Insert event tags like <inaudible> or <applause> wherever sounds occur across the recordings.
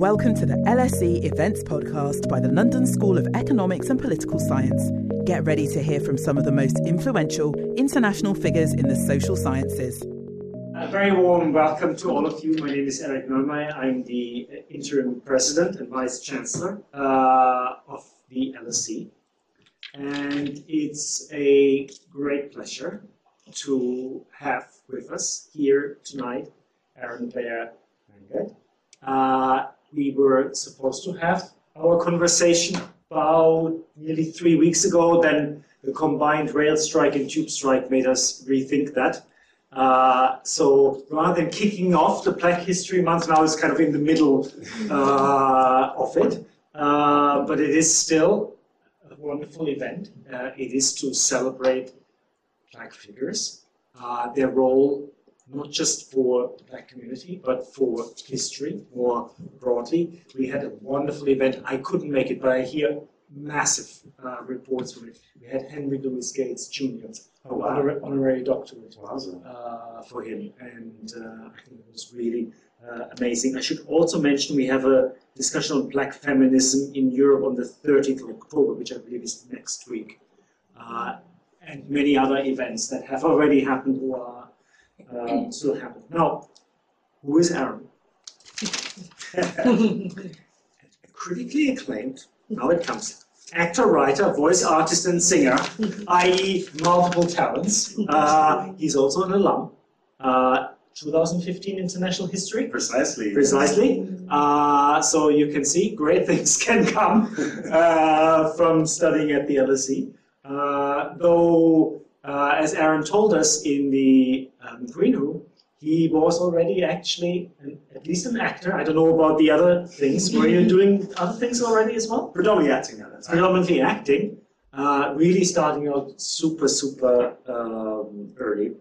Welcome to the LSE Events Podcast by the London School of Economics and Political Science. Get ready to hear from some of the most influential international figures in the social sciences. A very warm welcome to all of you. My name is Eric Neumayer. I'm the interim president and vice chancellor uh, of the LSE. And it's a great pleasure to have with us here tonight Arun Blair uh, we were supposed to have our conversation about nearly three weeks ago. Then the combined rail strike and tube strike made us rethink that. Uh, so rather than kicking off the Black History Month, now it's kind of in the middle uh, of it. Uh, but it is still a wonderful event. Uh, it is to celebrate Black figures, uh, their role not just for the black community, but for history more broadly. We had a wonderful event. I couldn't make it, but I hear massive uh, reports from it. We had Henry Louis Gates Jr., oh, wow. honor- honorary doctorate uh, for him, and uh, I think it was really uh, amazing. I should also mention we have a discussion on black feminism in Europe on the 30th of October, which I believe is next week, uh, and many other events that have already happened or are uh, still happen. Now, who is Arun? <laughs> Critically acclaimed, now it comes. Actor, writer, voice artist, and singer, i.e., multiple talents. Uh, he's also an alum. Uh, 2015 International History. Precisely. Precisely. Uh, so you can see great <laughs> things can come uh, from studying at the LSE. Uh, though uh, as Arun told us in the green he was already actually an, at least an actor. I don't know about the other things. Were you <laughs> doing other things already as well? Predominantly acting at that time. Predominantly acting. Uh, really starting out super, super um, early.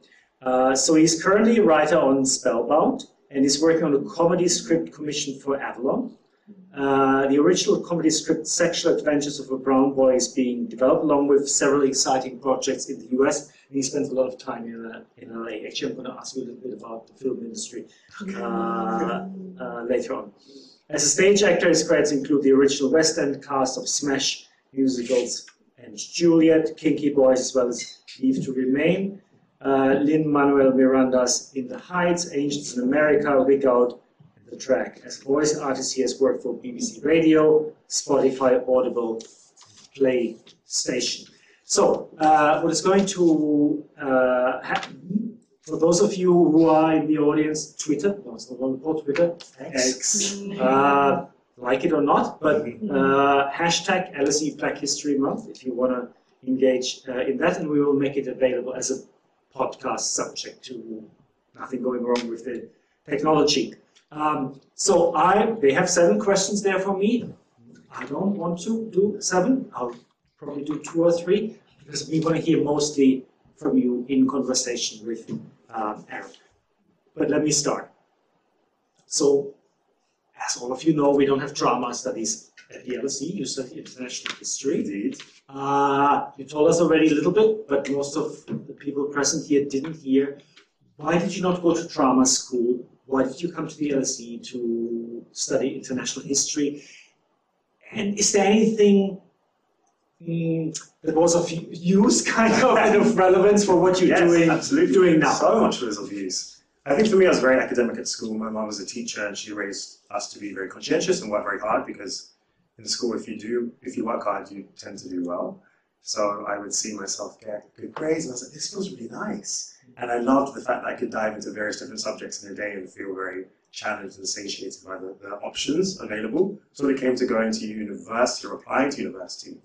Uh, so he's currently a writer on Spellbound and he's working on a comedy script commissioned for Avalon. Uh, the original comedy script Sexual Adventures of a Brown Boy is being developed along with several exciting projects in the US. And he spends a lot of time in, uh, in LA. Actually, I'm going to ask you a little bit about the film industry uh, uh, later on. As a stage actor, his credits include the original West End cast of Smash musicals and Juliet, Kinky Boots, as well as Leave to Remain, uh, Lin-Manuel Miranda's In the Heights, Angels in America, Wig Out, the track. As voice artist, he has worked for BBC Radio, Spotify, Audible, PlayStation. So, uh, what is going to uh, happen, for those of you who are in the audience, Twitter, no, it's not one called Twitter, X, X. Uh, like it or not, but uh, hashtag LSE Black History Month if you want to engage uh, in that, and we will make it available as a podcast subject to nothing going wrong with the technology. Um, so I, they have seven questions there for me. I don't want to do seven. I'll probably do two or three because we want to hear mostly from you in conversation with um, Arun. But let me start. So, as all of you know, we don't have drama studies at the LSE. You study international history. Indeed. Uh, you told us already a little bit, but most of the people present here didn't hear. Why did you not go to drama school? Why did you come to the LSE to study international history? And is there anything mm, that was of use, <laughs> kind of, kind of relevance for what you're yes, doing, absolutely. doing now? So much was of use. I think for me, I was very academic at school. My mom was a teacher, and she raised us to be very conscientious and work very hard because in school, if you do, if you work hard, you tend to do well. So I would see myself get good grades, and I was like, this feels really nice. And I loved the fact that I could dive into various different subjects in a day and feel very challenged and satiated by the, the options available. So when it came to going to university or applying to university,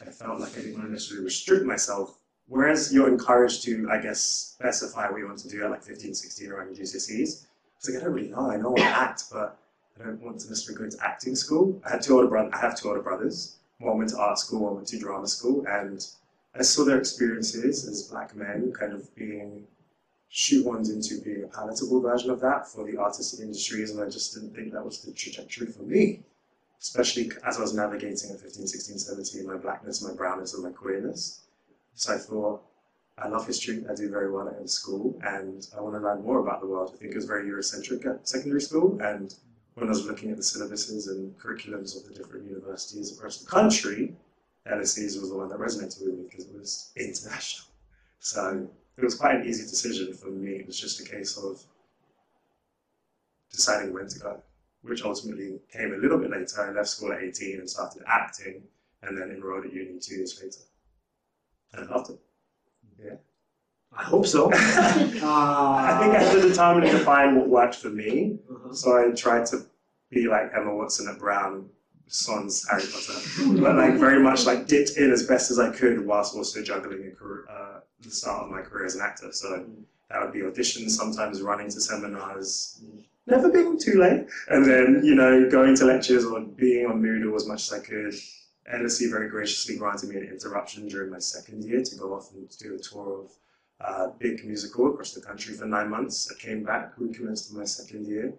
I felt like I didn't want to necessarily restrict myself. Whereas you're encouraged to, I guess, specify what you want to do at like 15, 16 around your GCSEs. It's like, I don't really know. I know I act, but I don't want to necessarily go into acting school. I had two older brothers. I have two older brothers. One went to art school, one went to drama school, and I saw their experiences as black men kind of being shoehorned into being a palatable version of that for the artistic industries, and I just didn't think that was the trajectory for me, especially as I was navigating at 15, 16, 17, my blackness, my brownness, and my queerness. So I thought, I love history, I do very well in school, and I want to learn more about the world. I think it was very Eurocentric at secondary school, and when I was looking at the syllabuses and curriculums of the different universities across the country, LSE's was the one that resonated with me because it was international. So it was quite an easy decision for me. It was just a case of deciding when to go, which ultimately came a little bit later. I left school at 18 and started acting, and then enrolled at uni two years later. And I loved it. Yeah. I hope so. <laughs> I think I had to determine and define what worked for me. Uh-huh. So I tried to be like Emma Watson at Brown, Son's Harry Potter, but like very much like dipped in as best as I could whilst also juggling a career, uh, the start of my career as an actor. So that would be auditions, sometimes running to seminars, never being too late, and then you know going to lectures or being on Moodle as much as I could. LSE very graciously granted me an interruption during my second year to go off and do a tour of uh, big musical across the country for nine months. I came back, recommenced my second year,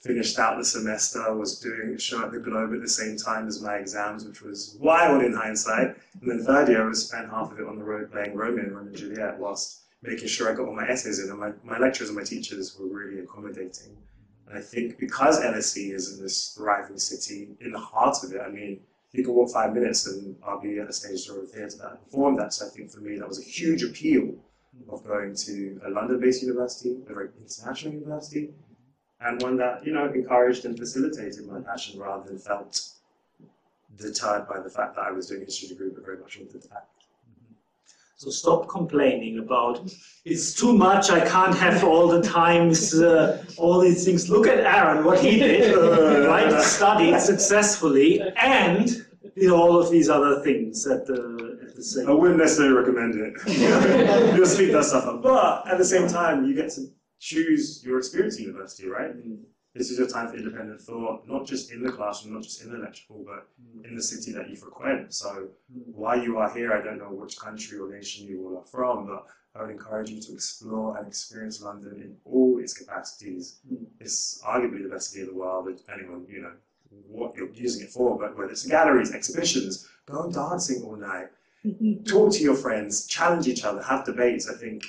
finished out the semester, was doing a show at the Globe at the same time as my exams, which was wild in hindsight. And then third year, I spent half of it on the road playing Romeo and Romeo Juliet whilst making sure I got all my essays in. And my, my lecturers and my teachers were really accommodating. And I think because LSE is in this thriving city, in the heart of it, I mean, you can walk five minutes and I'll be at a stage door of theatre that I performed. So I think for me that was a huge appeal of going to a London-based university, a very international university, and one that you know encouraged and facilitated my passion rather than felt deterred by the fact that I was doing a history degree, but very much wanted to. So stop complaining about it's too much. I can't have all the times, uh, all these things. Look at Arun, what he did, right? Studied successfully and did all of these other things at the at the same. I wouldn't necessarily recommend it. <laughs> You'll speak that stuff up, but at the same time, you get to choose your experience at university, right? This is your time for independent thought, not just in the classroom, not just in the lecture hall, but in the city that you frequent. So why you are here, I don't know which country or nation you all are from, but I would encourage you to explore and experience London in all its capacities. Mm. It's arguably the best city in the world, depending on you know what you're using it for. But whether it's galleries, exhibitions, go dancing all night, <laughs> talk to your friends, challenge each other, have debates. I think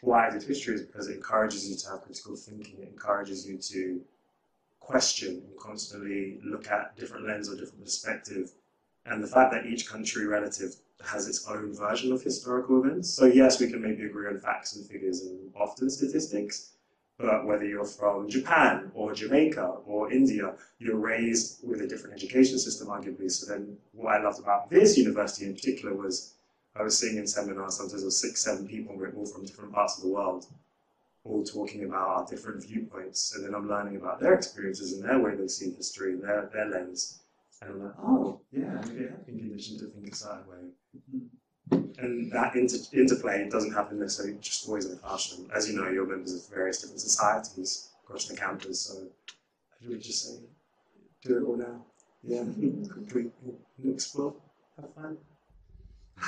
why I did history is because it encourages you to have critical thinking. It encourages you to question and constantly look at different lens or different perspective. And the fact that each country relative has its own version of historical events. So yes, we can maybe agree on facts and figures and often statistics, but whether you're from Japan or Jamaica or India, you're raised with a different education system, arguably. So then what I loved about this university in particular was I was seeing in seminars sometimes with six, seven people all from different parts of the world, all talking about our different viewpoints. And then I'm learning about their experiences and their way they see history, their, their lens. And I'm like, oh, yeah, maybe I have been conditioned to think a certain way. And that inter- interplay doesn't happen necessarily just always in the classroom. As you know, you're members of various different societies across the campus, so I would just say, do it all now. Yeah, <laughs> quickly explore, have fun.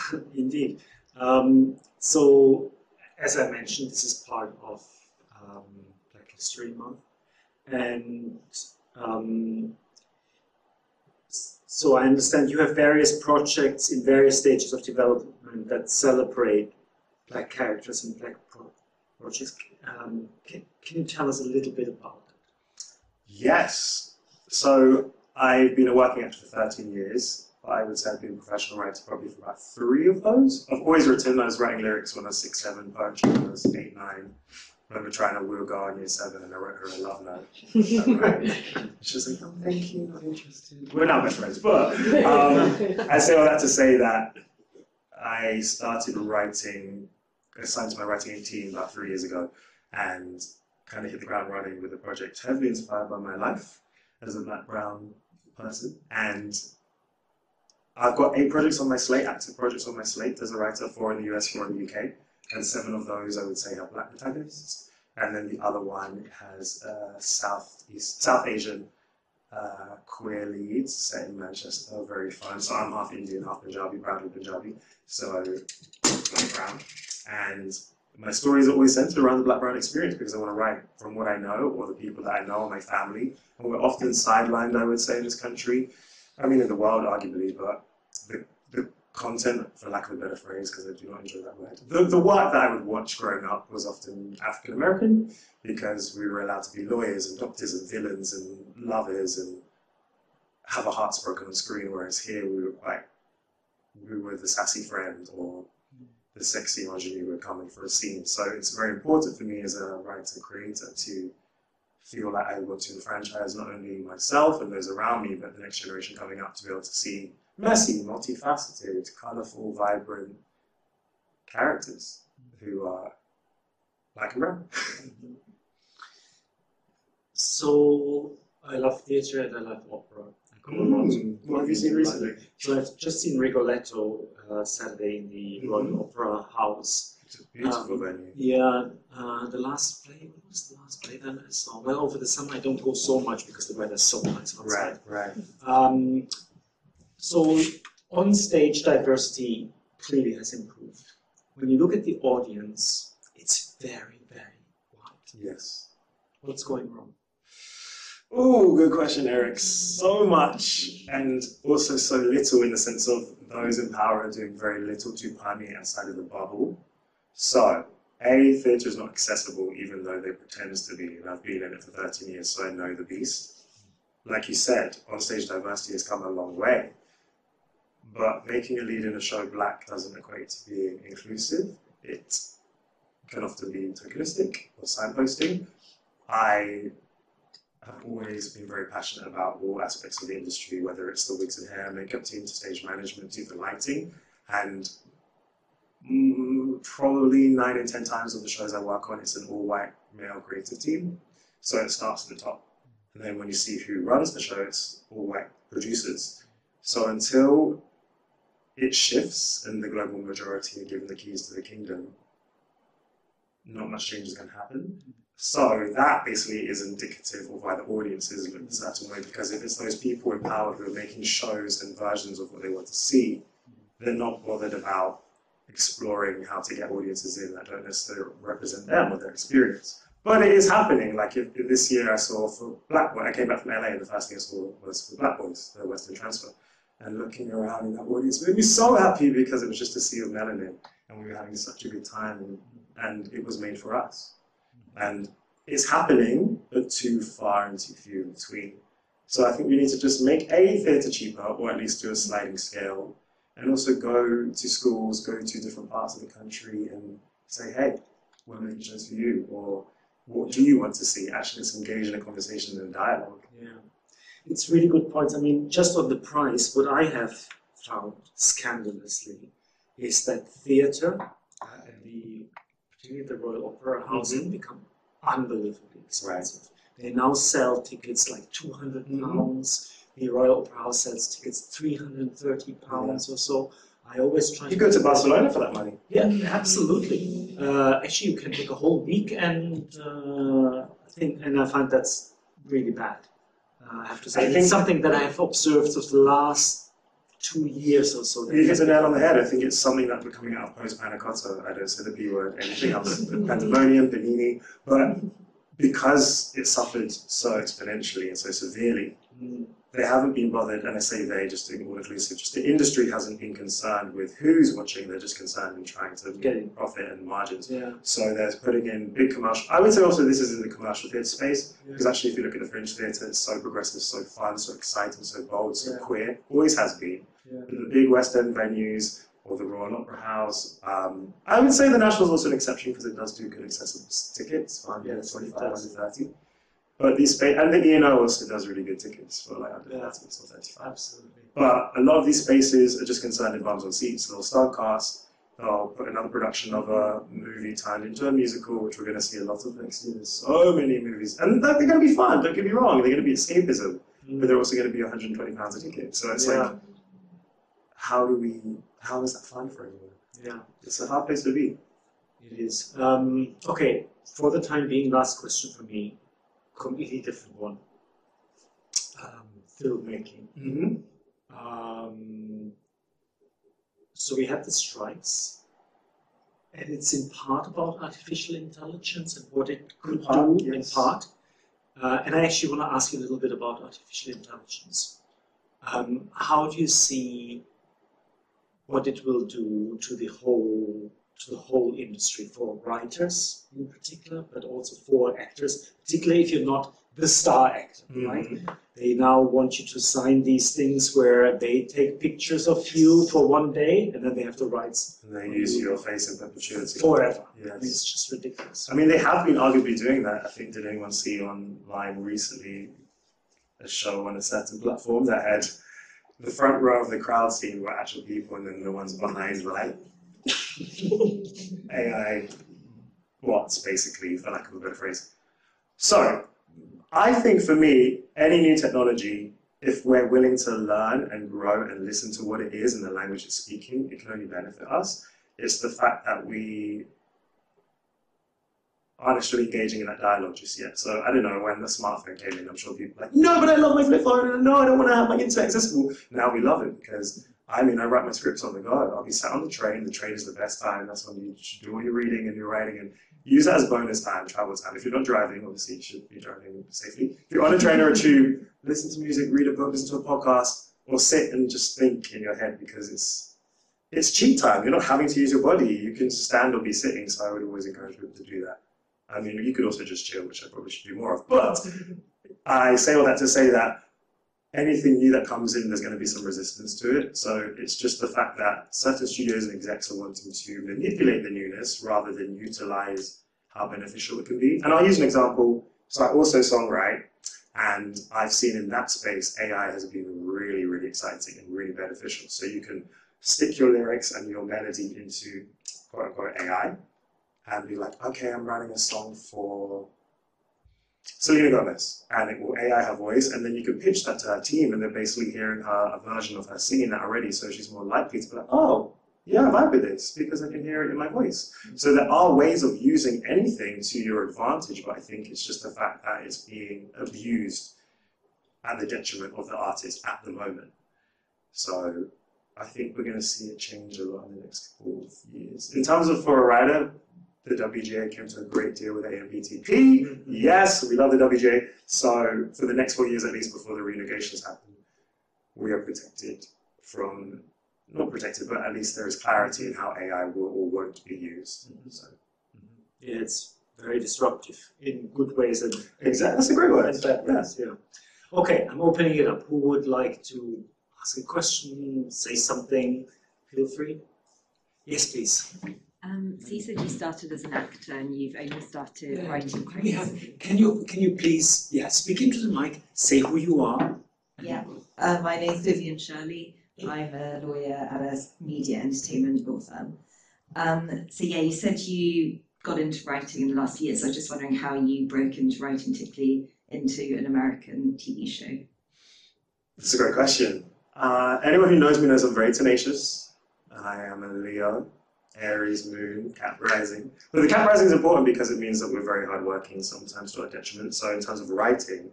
<laughs> Indeed. Um, so, as I mentioned, this is part of um, Black History Month, and um, so I understand you have various projects in various stages of development that celebrate Black characters and Black pro- projects. Um, can, can you tell us a little bit about that? Yes. So I've been a working actor for 13 years. I would say I've been a professional writer probably for about three of those. I've always written, I was writing lyrics when I was six, seven, poetry when I was eight, nine. I remember trying to woo a girl in year seven and I wrote her a love note. <laughs> She was like, oh, thank you, not interested. We're not best friends, but um, I say all that to say that I started writing, I signed to my writing team about three years ago and kind of hit the ground running with a project heavily inspired by my life as a black brown person. And I've got eight projects on my slate, active projects on my slate as a writer, four in the US, four in the UK. And seven of those I would say have black protagonists. And then the other one has uh, Southeast, South Asian uh, queer leads set in Manchester, very fun. So I'm half Indian, half Punjabi, proudly Punjabi. So black brown. And my stories are always centered around the black brown experience because I want to write from what I know or the people that I know, my family. And we're often sidelined, I would say, in this country. I mean, in the world, arguably, but the, the content, for lack of a better phrase, because I do not enjoy that word. The, the work that I would watch growing up was often African American because we were allowed to be lawyers and doctors and villains and lovers and have our hearts broken on screen, whereas here we were quite, we were the sassy friend or the sexy ingenue who were coming for a scene. So it's very important for me as a writer creator to feel like I want to enfranchise not only myself and those around me, but the next generation coming up to be able to see messy, multifaceted, colourful, vibrant characters who are black and brown. So I love theatre and I love opera. I go a lot. Mm, what have you seen recently? So I've just seen Rigoletto uh, Saturday in the Royal Mhm. Opera House. It's a beautiful venue. Yeah, uh, the last play, what was the last play that I saw? Well, over the summer I don't go so much because the weather's so nice outside. Right, right. Um, so on stage diversity clearly has improved. When you look at the audience, it's very, very white. Yes. What's going wrong? Oh, good question, Eric. So much, and also so little in the sense of those in power are doing very little to permeate outside of the bubble. So, A, theatre is not accessible, even though they pretend to be, and I've been in it for 13 years, so I know the beast. Like you said, on-stage diversity has come a long way, but making a lead in a show black doesn't equate to being inclusive. It can often be tokenistic or signposting. I have always been very passionate about all aspects of the industry, whether it's the wigs and hair, makeup team, to stage management, to the lighting, and mm, probably nine in ten times of the shows I work on, it's an all-white male creative team. So it starts at the top, and then when you see who runs the show, it's all-white producers. So until it shifts and the global majority are given the keys to the kingdom, not much change is going to happen. So that basically is indicative of why the audiences look a certain way, because if it's those people in power who are making shows and versions of what they want to see, they're not bothered about exploring how to get audiences in that don't necessarily represent them or their experience. But it is happening. Like if, if this year I saw for Black Boy, I came back from LA and the first thing I saw was for Black Boys, the West End Transfer. And looking around in that audience made me so happy because it was just a sea of melanin and we were having such a good time and, and it was made for us. And it's happening, but too far and too few in between. So I think we need to just make a theatre cheaper, or at least do a sliding scale, and also go to schools, go to different parts of the country, and say, hey, we're making shows for you, or what do you want to see? Actually, let's engage in a conversation and a dialogue. Yeah, it's really good points. I mean, just on the price, what I have found scandalously is that theatre and the particularly the Royal Opera House have become unbelievably expensive. They now sell tickets like 200 Mhm. pounds. The Royal Opera House sells tickets 330 pounds or so. I always try You go to Barcelona for that money. yeah, absolutely. Uh, actually, you can take a whole week, and uh, I think, and I find that's really bad. Uh, I have to say, I it's something that I have observed of the last two years or so. You hit has the nail on the head. I think it's something that we're coming out of post Panacotta. I don't say the B word, anything else, <laughs> pandemonium, panini, but because it suffered so exponentially and so severely, Mm, they haven't been bothered, and I say they just doing all inclusive, just the industry hasn't been concerned with who's watching, they're just concerned in trying to Getting- profit and margins. Yeah, So they're putting in big commercial. I would say also this is in the commercial theatre space Yeah. because actually, if you look at the fringe theatre, it's so progressive, so fun, so exciting, so bold, so Yeah. queer. Always has been. yeah. But the big West End venues or the Royal Opera House, um, I would say the National is also an exception because it does do good accessible tickets, Yes, it 25, does. under 30. But these space and the ENO also does really good tickets for like under Yeah. 30 or 35. Absolutely. But a lot of these spaces are just concerned in bums on seats. They'll start cast, they'll put another production of a movie turned into a musical, which we're going to see a lot of next year. There's so many movies. And they're, going to be fun, don't get me wrong. They're going to be escapism, but they're also going to be 120 pounds a ticket. So it's Yeah. like, how do we, how is that fun for anyone? Yeah, It's a hard place to be. it is. Um, okay, for the time being, last question for me, completely different one. Um, filmmaking. Mm-hmm. Um, so we have the strikes, and it's in part about artificial intelligence and what it could part, do in part. Uh, and I actually want to ask you a little bit about artificial intelligence. Um, how do you see what it will do to the whole to the whole industry for writers in particular, but also for actors, particularly if you're not the star actor, mm-hmm. right? They now want you to sign these things where they take pictures of you for one day and then they have to write And they use your face in perpetuity. forever. I mean, it's just ridiculous. I mean, they have been arguably doing that. I think, did anyone see online recently a show on a certain platform that had the front row of the crowd scene were actual people and then the ones behind were like <laughs> AI what's basically, for lack of a better phrase. So, I think for me, any new technology, if we're willing to learn and grow and listen to what it is and the language it's speaking, it can only benefit us. It's the fact that we aren't actually engaging in that dialogue just yet. So I don't know when the smartphone came in. I'm sure people were like, no, but I love my flip phone, no, I don't want to have my internet accessible. Now we love it because I mean, I write my scripts on the go. I'll be sat on the train. The train is the best time. That's when you should do all your reading and your writing and use that as bonus time, travel time. If you're not driving, obviously you should be driving safely. If you're on a train or a tube, listen to music, read a book, listen to a podcast, or sit and just think in your head because it's it's cheat time. You're not having to use your body. You can stand or be sitting. So I would always encourage people to do that. I mean, you could also just chill, which I probably should do more of. But I say all that to say that anything new that comes in, there's going to be some resistance to it. So it's just the fact that certain studios and execs are wanting to manipulate the newness rather than utilize how beneficial it can be. And I'll use an example. So I also songwrite, and I've seen in that space AI has been really, really exciting and really beneficial. So you can stick your lyrics and your melody into quote unquote AI and be like, okay, I'm writing a song for Selena Gomez, and it will AI her voice, and then you can pitch that to her team, and they're basically hearing her a version of her singing that already, so she's more likely to be like, oh, yeah, I vibe with this because I can hear it in my voice. Mm-hmm. So there are ways of using anything to your advantage, but I think it's just the fact that it's being abused at the detriment of the artist at the moment. So I think we're going to see it change a lot in the next couple of years. In terms of for a writer, the WGA came to a great deal with AMPTP. Mm-hmm. Yes, we love the WGA. So for the next four years, at least before the renegotiations happen, we are protected from, not protected, but at least there is clarity in how AI will or won't be used. Mm-hmm. So, mm-hmm. Yeah, it's very disruptive in good ways and exactly, that's a great word. bad ways. Yeah. Okay, I'm opening it up. Who would like to ask a question, say something? Feel free. Yes, please. Um, so you said you started as an actor and you've only started writing quite We have, can you can you please yeah speak into the mic, say who you are. Yeah. Uh, my name's Vivian Shirley. I'm a lawyer at a media entertainment law firm. Um, so yeah, you said you got into writing in the last year, so I was just wondering how you broke into writing, particularly into an American TV show. That's a great question. Uh, anyone who knows me knows I'm very tenacious. I am a Leo, Aries moon, Cap rising. But the Cap rising is important because it means that we're very hardworking, sometimes to our detriment. So in terms of writing,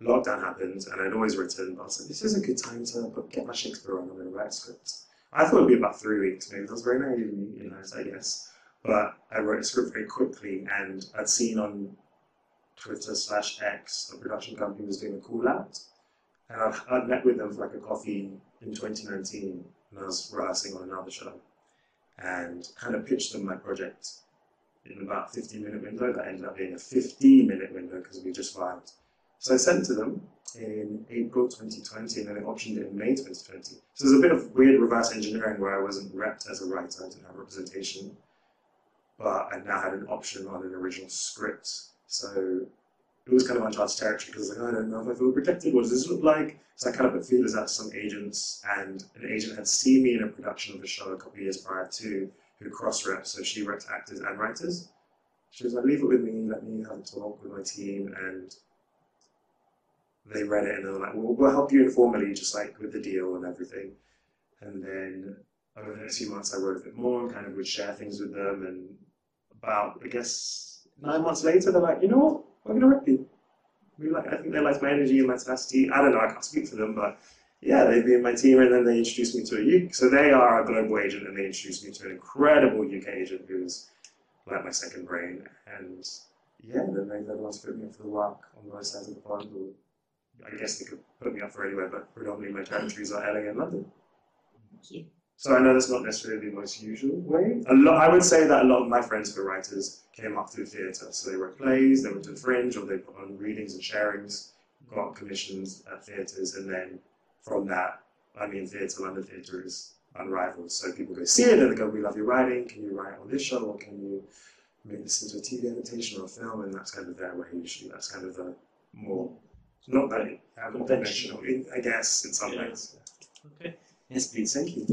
lockdown happened, and I'd always written. But I like, this is a good time to get my Shakespeare on. I'm to write scripts. I thought it'd be about three weeks, maybe. That was very naive, me, you know, I guess. But I wrote a script very quickly, and I'd seen on Twitter slash X, the production company was doing a call out. And I'd, I'd met with them for like a coffee in 2019 when I was rehearsing on another show and kind of pitched them my project in about 15 minute window that ended up being a 15 minute window because we just vibed. So I sent to them in April 2020 and then it optioned it in May 2020. So there's a bit of weird reverse engineering where I wasn't repped as a writer, I didn't have representation, but I now had an option on an original script. So it was kind of uncharted territory because like, oh, I don't know if I feel protected. What does this look like? So I kind of put feelers out to some agents, and an agent had seen me in a production of a show a couple of years prior to who cross reps, so she reps actors and writers. She was like, leave it with me, let me have a talk with my team, and they read it and they were like, well, we'll help you informally, just like with the deal and everything. And then over the next few months, I wrote a bit more and kind of would share things with them. And about, I guess, nine months later, they're like, you know what? I'm gonna rep you. We like, I think they liked my energy and my tenacity. I don't know, I can't speak for them, but yeah, they'd be in my team, and then they introduced me to a UK. So they are a global agent, and they introduced me to an incredible UK agent who's like my second brain. And yeah, then they then once put me up for the work on both sides of the pond. I guess they could put me up for anywhere, but predominantly my territories are LA and London. Thank you. So I know that's not necessarily the most usual way. A lot, I would say that a lot of my friends who are writers came up through theatre. So they wrote plays, they went to the Fringe, or they put on readings and sharings, got commissions at theatres, and then from that, I mean, theatre, London theatre is unrivaled. So people go see it and they go, "We love your writing. Can you write on this show, or can you make this into a TV adaptation or a film?" And that's kind of their way usually. That's kind of the more not that conventional, I guess, in some Yeah. ways. Okay. Yes, please. Thank you.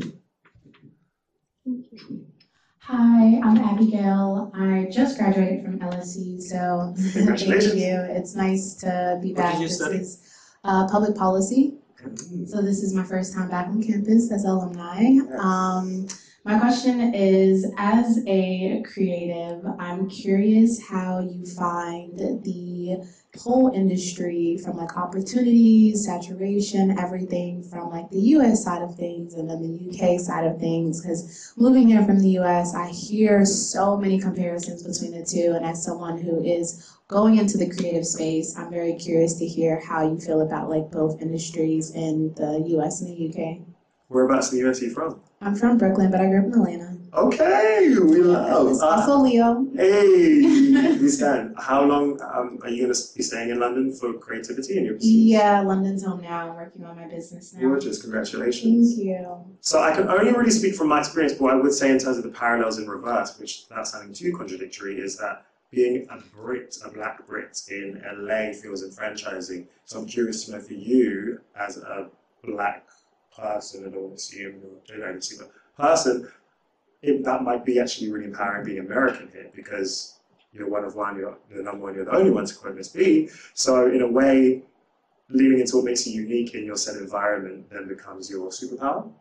Hi, I'm Abigail. I just graduated from LSE, so Congratulations. thank you. It's nice to be back. What did you this study? is uh, public policy, Mm. so this is my first time back on campus as alumni. Um, my question is, as a creative, I'm curious how you find the whole industry from like opportunities, saturation, everything from like the US side of things and then the UK side of things. Because moving here from the US, I hear so many comparisons between the two. And as someone who is going into the creative space, I'm very curious to hear how you feel about like both industries in the US and the UK. Whereabouts in the US are you from? I'm from Brooklyn, but I grew up in Atlanta. Okay, we love. It's Uh, also Leo. hey, <laughs> we stand. How long um, are you going to be staying in London for creativity and your business? Yeah, London's home now. I'm working on my business now. Gorgeous, congratulations. Thank you. So I can only really speak from my experience, but what I would say in terms of the parallels in reverse, which without sounding too contradictory, is that being a Brit, a black Brit in LA feels enfranchising. So I'm curious to know for you, as a black person, I don't assume you're gender identity, but person, if that might be actually really empowering being American here because you're one of one, you're the number one, you're the only one to quote Miss B. So in a way, leaning into what makes you unique in your set environment then becomes your superpower.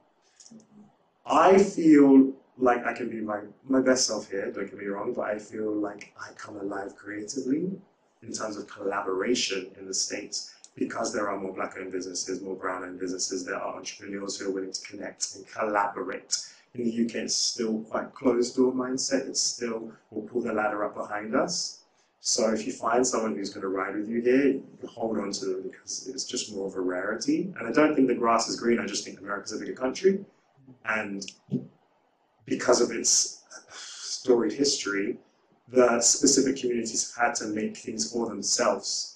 I feel like I can be my, my best self here, don't get me wrong, but I feel like I come alive creatively in terms of collaboration in the States because there are more black owned businesses, more brown owned businesses, there are entrepreneurs who are willing to connect and collaborate. In the UK, it's still quite closed door mindset. It's still, we'll pull the ladder up behind us. So if you find someone who's going to ride with you here, you hold on to them because it's just more of a rarity. And I don't think the grass is green. I just think America's a bigger country, and because of its storied history, the specific communities have had to make things for themselves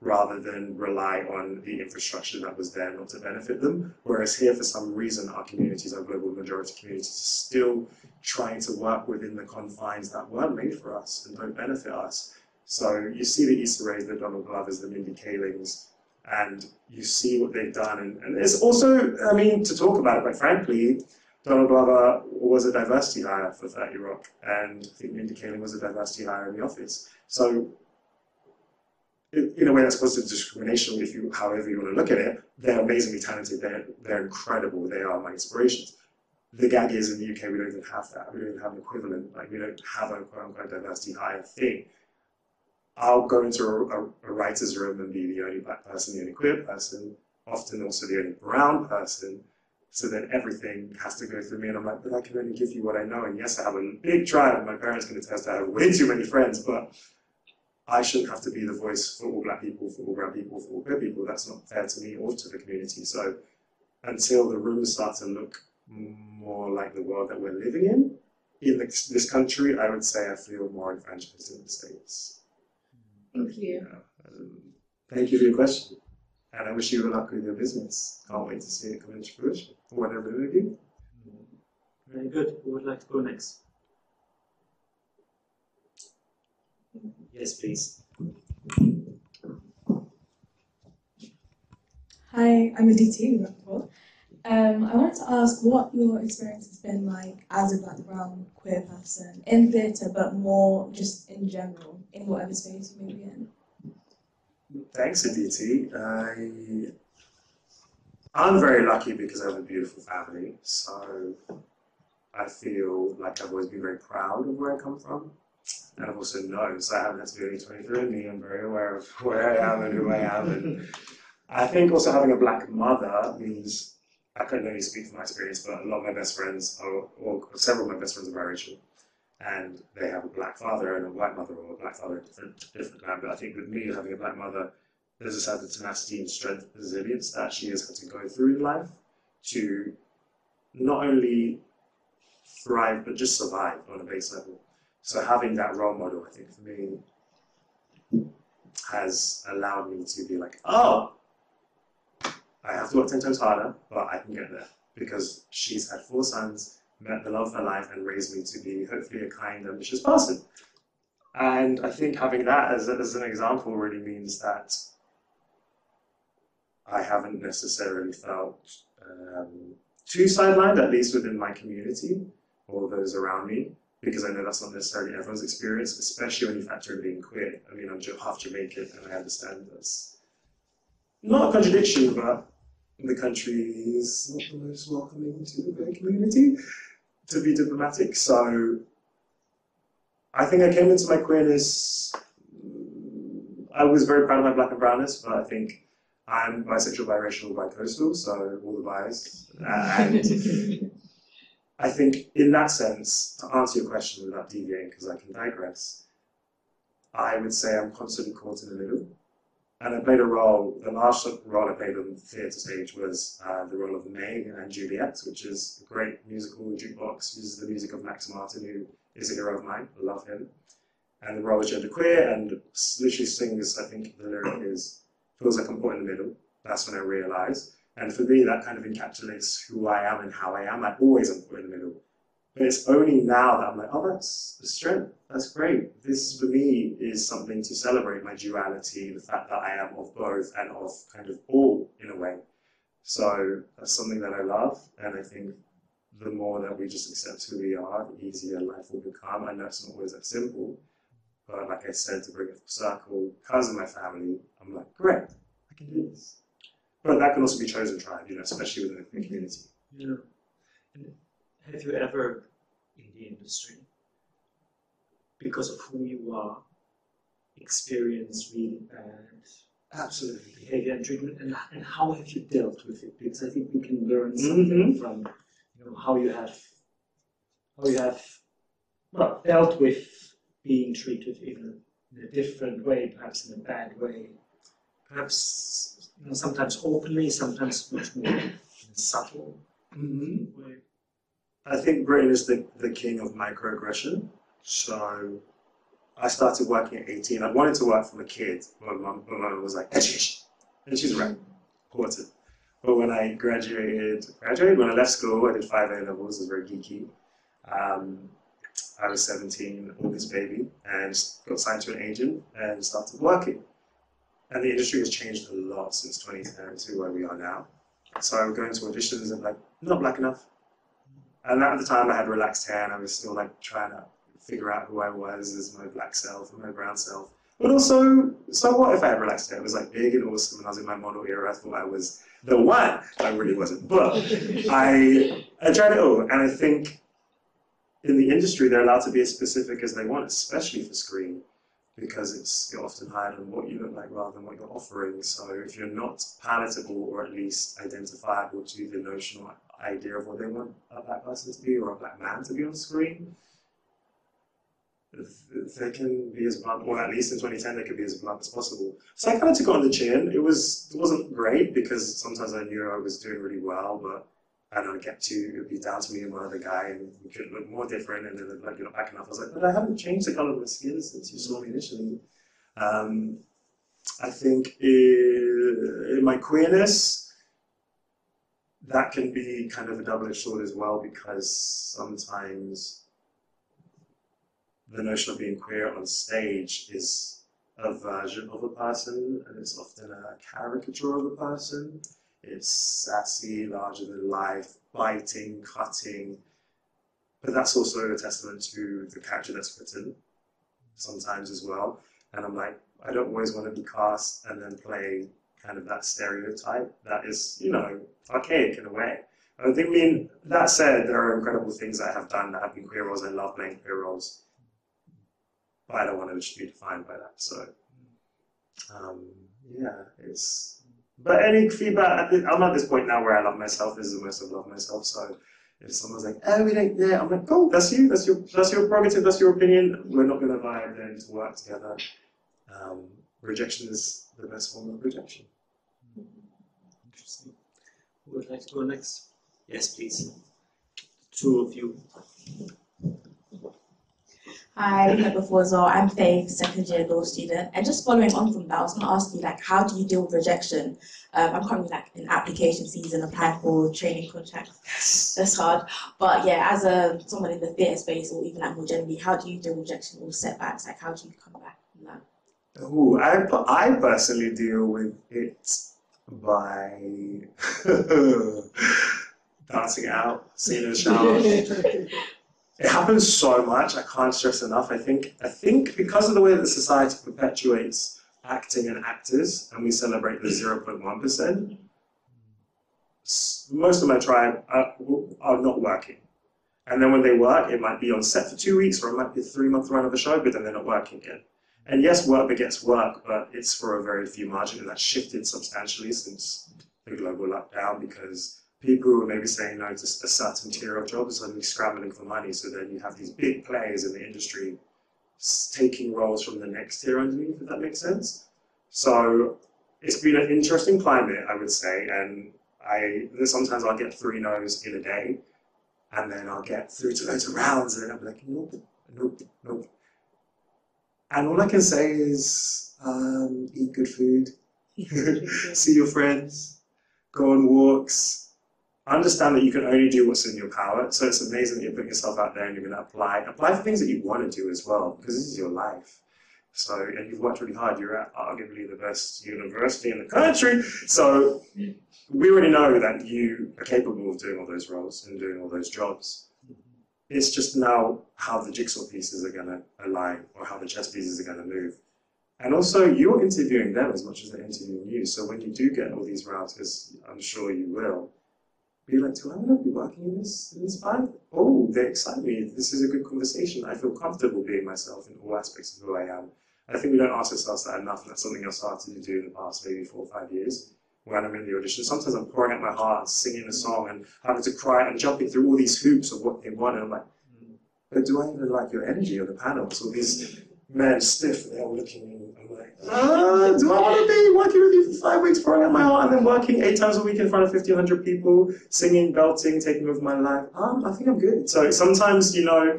rather than rely on the infrastructure that was there not to benefit them. Whereas here, for some reason, our communities, our global majority communities, are still trying to work within the confines that weren't made for us and don't benefit us. So you see the Issa Rays, the Donald Glovers, the Mindy Kalings, and you see what they've done. And, and it's also, I mean, to talk about it, quite frankly, Donald Glover was a diversity hire for 30 Rock, and I think Mindy Kaling was a diversity hire in the office. So in a way that's positive discrimination if you however you want to look at it they're amazingly talented they're, they're incredible they are my inspirations. The gag is in the uk we don't even have that we don't even have an equivalent like we don't have a quote unquote diversity hire thing. I'll go into a, a, a writer's room and be the only black person the only queer person often also the only brown person so then everything has to go through me and i'm like but i can only give you what i know and yes i have a big tribe my parents can attest i have way too many friends but I shouldn't have to be the voice for all black people, for all brown people, for all queer people. That's not fair to me or to the community. So until the rooms start to look more like the world that we're living in, in this, this country, I would say I feel more enfranchised in the States. Thank you. Yeah. Um, thank you for your question. And I wish you good luck with your business. Can't wait to see it come into fruition, whatever it may be. Very good. Who would like to go next? Yes, please. Hi, I'm Aditi Rappaport. Um, I wanted to ask what your experience has been like as a black brown queer person in theatre, but more just in general, in whatever space you may be in. Thanks, Aditi. I, I'm very lucky because I have a beautiful family. So I feel like I've always been very proud of where I come from. And I've also known, so I haven't had to do any 23andMe. I'm very aware of <laughs> where I am and who I am. And I think also having a black mother means I couldn't only speak from my experience, but a lot of my best friends, are, or several of my best friends are biracial, and they have a black father and a white mother, or a black father a different different man. But I think with me having a black mother, there's had the tenacity and strength and resilience that she has had to go through in life to not only thrive but just survive on a base level. So having that role model, I think for me, has allowed me to be like, oh, I have to work ten times harder, but I can get there because she's had four sons, met the love of her life, and raised me to be hopefully a kind, ambitious person. And I think having that as, as an example really means that I haven't necessarily felt um, too sidelined, at least within my community or those around me, because I know that's not necessarily everyone's experience, especially when you factor in being queer. I mean, I'm half Jamaican and I understand this. Not a contradiction, but the country is not the most welcoming to the queer community, to be diplomatic. So I think I came into my queerness. I was very proud of my black and brownness, but I think I'm bisexual, biracial, bicoastal, so all the bias. <laughs> And I think in that sense, to answer your question without deviating, because I can digress, I would say I'm constantly caught in the middle. And I played a role, the last role I played on the theatre stage was uh, the role of May and Juliet, which is a great musical jukebox, uses the music of Max Martin, who is a hero of mine, I love him. And the role is genderqueer, and literally sings, I think the lyric is, feels like I'm caught in the middle. That's when I realised. And for me, that kind of encapsulates who I am and how I am. I always am in the middle. But it's only now that I'm like, oh, that's the strength. That's great. This, for me, is something to celebrate my duality, the fact that I am of both and of kind of all in a way. So that's something that I love. And I think the more that we just accept who we are, the easier life will become. I know it's not always that simple. But like I said, to bring it full circle, because of my family, I'm like, great, I can do this. But that can also be chosen tribe, you know, especially within the mhm. community. Yeah. And have you ever in the industry, because of who you are, experienced really bad Absolutely. behavior and treatment, and, and how have you dealt with it? Because I think we can learn mm-hmm. something from you know how you have how you have well dealt with being treated in a, in a different way, perhaps in a bad way, perhaps you know, sometimes openly, sometimes much more subtle hmm way. I think Britain is the, the king of microaggression. So I started working at 18. I wanted to work from a kid. My mum, my mum was like, education. And she's right, important. But when I graduated, graduated, when I left school, I did five A levels, it was very geeky. Um, I was 17, August baby, and got signed to an agent and started working. And the industry has changed a lot since 2010 to where we are now. So I would go into auditions and like, not black enough. And at the time I had relaxed hair and I was still like trying to figure out who I was as my black self and my brown self. But also, so what if I had relaxed hair? It was like big and awesome and I was in my model era. I thought I was the one. I really wasn't. But I I tried it all and I think in the industry they're allowed to be as specific as they want, especially for screen, because it's often hired on what you look like rather than what you're offering. So if you're not palatable or at least identifiable to the notional idea of what they want a black person to be or a black man to be on screen, they can be as blunt, or at least in 2010 they could be as blunt as possible. So I kind of took it on the chin. It was it wasn't great because sometimes I knew I was doing really well, but I don't get to be down to me and one other guy, and we could look more different, and then they'd like you're not back enough. I was like, but I haven't changed the color of my skin since you saw me initially. Um, I think in, in my queerness, that can be kind of a double-edged sword as well because sometimes the notion of being queer on stage is a version of a person and it's often a caricature of a person. It's sassy, larger than life, biting, cutting. But that's also a testament to the character that's written sometimes as well. And I'm like, I don't always want to be cast and then play kind of that stereotype that is, you know, archaic in a way. I think, I mean, that said, there are incredible things I have done that have been queer roles. I love playing queer roles. But I don't want to just be defined by that. So, um, yeah, it's. But any feedback, I'm at this point now where I love myself. This is the most I love myself. So, if someone's like, "Oh, we don't," yeah, I'm like, "Cool, that's you. That's your. That's your prerogative. That's your opinion. We're not going to vibe then to work together." Um, rejection is the best form of rejection. Interesting. Who would like to go next? Yes, please. two of you. Hi, met before as well. I'm Faith, second year law student. And just following on from that, I was going to ask you, like, how do you deal with rejection? Um, I'm currently like in application season, applying for training contracts. That's hard. But yeah, as a someone in the theatre space, or even like more generally, how do you deal with rejection or setbacks? Like, how do you come back from that? Ooh, I, I personally deal with it by <laughs> dancing out, singing in the shower. <laughs> it happens so much. I can't stress enough. I think I think because of the way that society perpetuates acting and actors, and we celebrate the zero point one percent, most of my tribe are, are not working. And then when they work, it might be on set for two weeks, or it might be a three month run of a show, but then they're not working again. And yes, work begets work, but it's for a very few margin, and that's shifted substantially since the global lockdown because people who are maybe saying no to a certain tier of jobs are suddenly scrambling for money. So then you have these big players in the industry taking roles from the next tier underneath, if that makes sense. So it's been an interesting climate, I would say, and I sometimes I'll get three no's in a day, and then I'll get through to loads of rounds, and then I'll be like, nope, nope, nope. And all I can say is um, eat good food, <laughs> <laughs> see your friends, go on walks, understand that you can only do what's in your power. So it's amazing that you're putting yourself out there and you're going to apply. Apply for things that you want to do as well, because this is your life. So, and you've worked really hard. You're at arguably the best university in the country. So, we already know that you are capable of doing all those roles and doing all those jobs. It's just now how the jigsaw pieces are going to align or how the chess pieces are going to move. And also, you're interviewing them as much as they're interviewing you. So, when you do get all these routes, as I'm sure you will, be like, do I want to be working in this in this vibe? Oh, they excite me. This is a good conversation. I feel comfortable being myself in all aspects of who I am. I think we don't ask ourselves that enough, that's something I've started to do in the past maybe four or five years. When I'm in the audition, sometimes I'm pouring out my heart, singing a song, and having to cry and jumping through all these hoops of what they want. And I'm like, but do I even like your energy on the panels? All these men stiff, they're all looking at me. I'm like, uh, do I want to be working with you for five weeks, pouring out my heart, and then working eight times a week in front of 1,500 people, singing, belting, taking over my life? Um, I think I'm good. So sometimes, you know,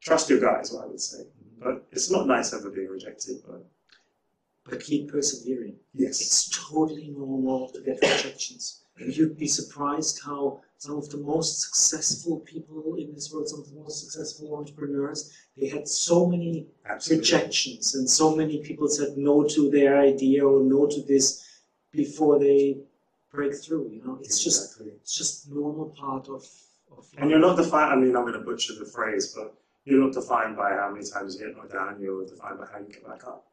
trust your gut is what I would say. But it's not nice ever being rejected, but. But keep persevering. Yes. It's totally normal to get rejections. And you'd be surprised how some of the most successful people in this world, some of the most successful entrepreneurs, they had so many Absolutely. rejections and so many people said no to their idea or no to this before they break through. You know, it's just it's just normal part of of And you're not defined, I mean, I'm going to butcher the phrase, but you're not defined by how many times you hit knocked down, you're defined by how you get back up.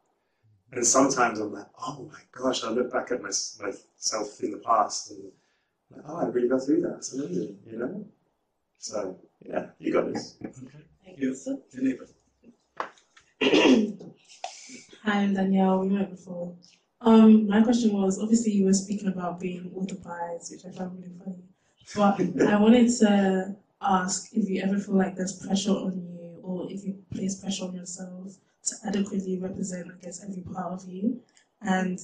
And sometimes I'm like, oh my gosh, I look back at my, myself in the past and like, oh, I really got through that. It's amazing, you know? So, yeah, you got this. Yeah. Your neighbor. Hi, I'm Danielle. We met before. Um, my question was obviously you were speaking about being autobiased, which I found really funny. But I wanted to ask if you ever feel like there's pressure on you, or if you place pressure on yourself to adequately represent, I guess, every part of you, and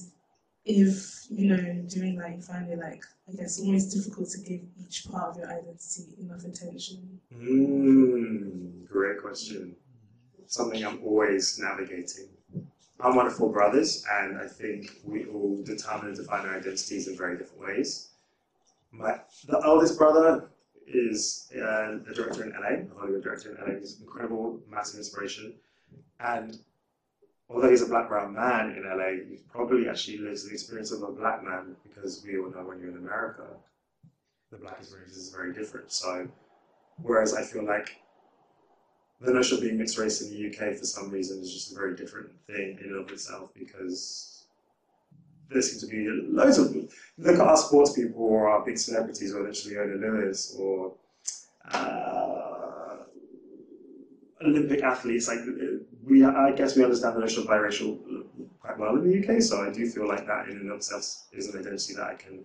if you know during find it like I guess almost difficult to give each part of your identity enough attention. Mm, great question. Something I'm always navigating. I'm one of four brothers, and I think we all determine and define our identities in very different ways. My the eldest brother is uh, a director in LA, a Hollywood director in LA. He's incredible, massive inspiration, and although he's a black brown man in LA, he probably actually lives the experience of a black man because we all know when you're in America, the black experience is very different. So, whereas I feel like the notion of being mixed race in the UK for some reason is just a very different thing in and of itself because there seem to be loads of look at our sports people or our big celebrities, whether it's Leona Lewis or uh, Olympic athletes. Like we, I guess we understand the notion of biracial quite well in the UK. So I do feel like that in and of itself is an identity that I can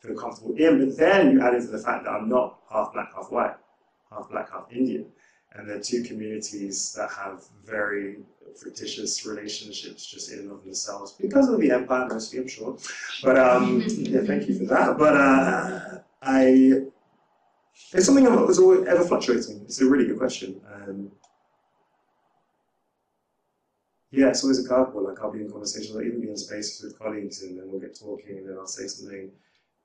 feel comfortable in. But then you add into the fact that I'm not half black, half white, half black, half Indian and they're two communities that have very fictitious relationships just in and of themselves because of the empire mostly i'm sure but um yeah thank you for that but uh i It's something that was always ever fluctuating. It's a really good question. Um, yeah, it's always a curveball. Like I'll be in conversations, I'll even be in spaces with colleagues, and then we'll get talking, and then I'll say something,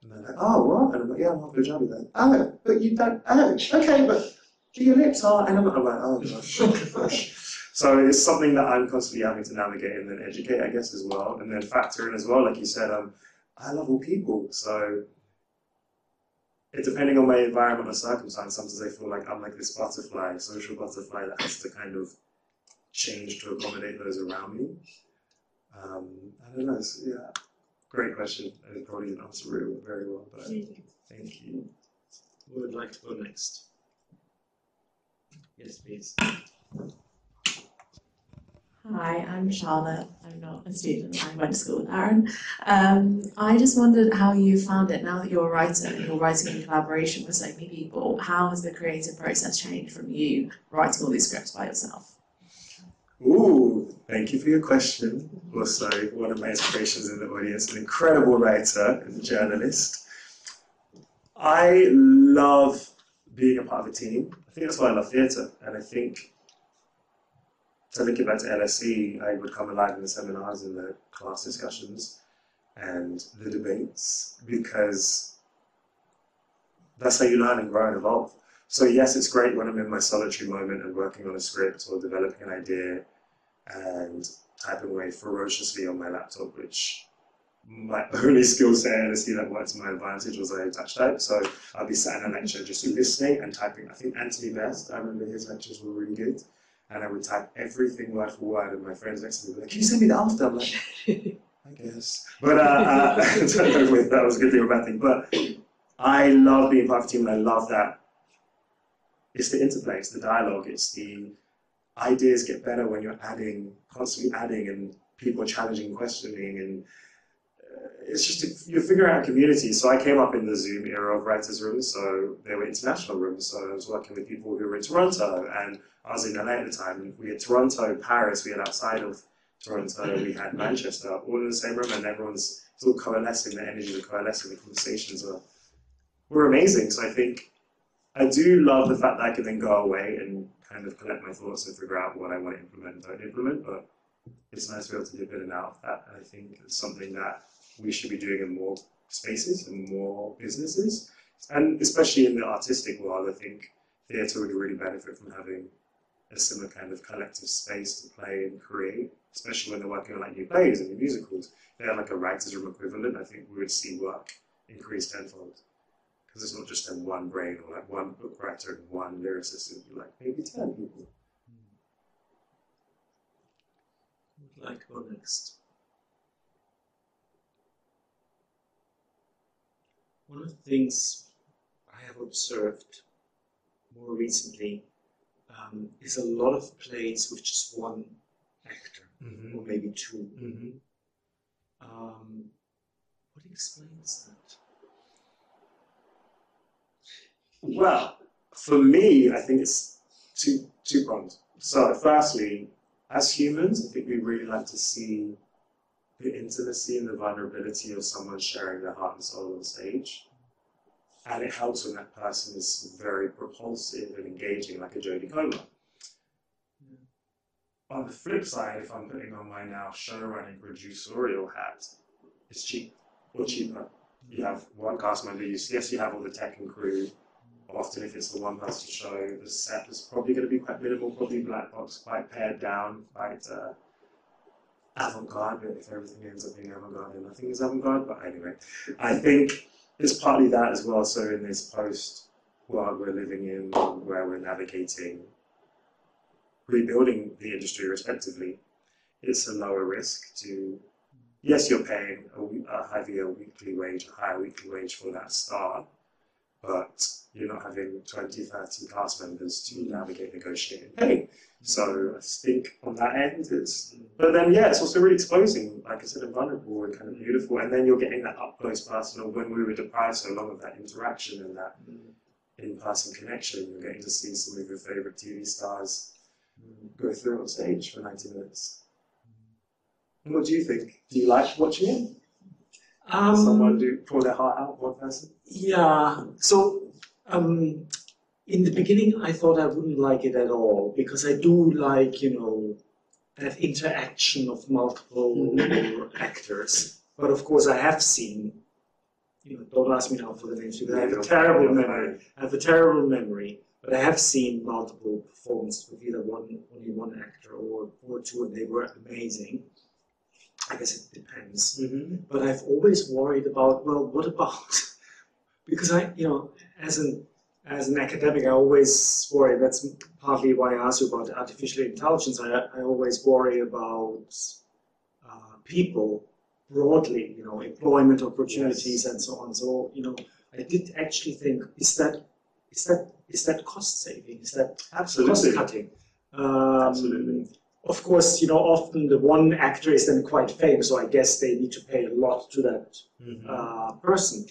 and they're like, "Oh, what?" And I'm like, "Yeah, I'm half with that." Oh, but you don't. Oh, okay, but your lips are, and I'm, like, "Oh gosh." so it's something that I'm constantly having to navigate and then educate, I guess, as well, and then factor in as well. Like you said, um, I love all people, so it, depending on my environment or circumstance, sometimes I feel like I'm like this butterfly, social butterfly that has to kind of change to accommodate those around me. Um, I don't know. It's, yeah, great question. I probably didn't answer it very well, but thank you. Who would like to go next? Yes, please. Hi, I'm Charlotte. I'm not a student. I went to school with Arun. Um, I just wondered how you found it now that you're a writer and you're writing in collaboration with so many people. How has the creative process changed from you writing all these scripts by yourself? Ooh, thank you for your question. Also, one of my inspirations in the audience, an incredible writer and journalist. I love being a part of a team. I think that's why I love theatre, and I think to link it back to LSE, I would come alive in the seminars and the class discussions and the debates because that's how you learn and grow and evolve. So yes, it's great when I'm in my solitary moment and working on a script or developing an idea and typing away ferociously on my laptop, which my <laughs> only skill set at LSE that worked to my advantage was I touch type. So I'll be sat in a lecture just listening and typing. I think Antony Best, I remember his lectures were really good and I would type everything word for word, and my friends next to me were like, "Can you send me that after?" I'm like, <laughs> "I guess," but uh, uh, <laughs> that was a good thing or bad thing. But I love being part of a team, and I love that it's the interplay, it's the dialogue, it's the ideas get better when you're adding, constantly adding, and people are challenging, questioning, and it's just a, you're figuring out a community. So I came up in the Zoom era of writers' rooms, so there were international rooms. So I was working with people who were in Toronto, and I was in LA at the time. We had Toronto, Paris, we had outside of Toronto, we had Manchester, all in the same room, and everyone's all coalescing. The energies are coalescing. The conversations are were amazing. So I think I do love the fact that I can then go away and kind of collect my thoughts and figure out what I want to implement and don't implement. But it's nice to be able to dip in and out of that. I think it's something that we should be doing in more spaces and more businesses. And especially in the artistic world, I think theatre would really benefit from having a similar kind of collective space to play and create, especially when they're working on like new plays and new musicals. They have like a writer's room equivalent, I think we would see work increase tenfold. Because it's not just in one brain or like one book writer and one lyricist, it would be like maybe 10 people. Hmm. Would like go next? One of the things I have observed more recently um, is a lot of plays with just one actor, Mm-hmm. or maybe 2 Mm-hmm. Um, what explains that? Well, for me, I think it's two two pronged. So, firstly, as humans, I think we really like to see the intimacy and the vulnerability of someone sharing their heart and soul on stage. And it helps when that person is very propulsive and engaging, like a Jodie Comer. On the flip side, if I'm putting on my now showrunning producerial hat, it's cheap or cheaper. You have one cast member, you, yes, you have all the tech and crew, often if it's a one person show, the set is probably going to be quite minimal, probably black box, quite pared down, quite uh, avant garde. But if everything ends up being avant garde, then nothing is avant garde. But anyway, I think it's partly that as well. So in this post world we're living in, where we're navigating rebuilding the industry respectively, it's a lower risk to. Yes, you're paying a, a heavier weekly wage, a higher weekly wage for that start, but you're not having 20, 30 cast members to navigate, negotiate, and pay. So I think on that end, it's. But then, yeah, it's also really exposing, like I said, and vulnerable and kind of beautiful. And then you're getting that up close personal. When we were deprived so long of that interaction and that in person connection, you're getting to see some of your favorite TV stars go through on stage for 90 minutes. What do you think? Do you like watching it? Um, Someone do pour their heart out, one person? Yeah. So Um, in the beginning, I thought I wouldn't like it at all because I do like, you know, that interaction of multiple actors. But of course, I have seen, you know, don't ask me now for the names because I have a terrible memory. I have a terrible memory, but I have seen multiple performances with either one, only one actor or, or two, and they were amazing. I guess it depends. Mm-hmm. But I've always worried about, well, what about? <laughs> because I, you know, as an as an academic, I always worry. That's partly why I asked you about artificial intelligence. I, I always worry about uh, people broadly, you know, employment opportunities and so on. So, you know, I did actually think, is that is that is that cost saving? Is that Absolutely. cost cutting? Um, Absolutely. Of course, you know, often the one actor is then quite famous, so I guess they need to pay a lot to that Mm-hmm. uh, person.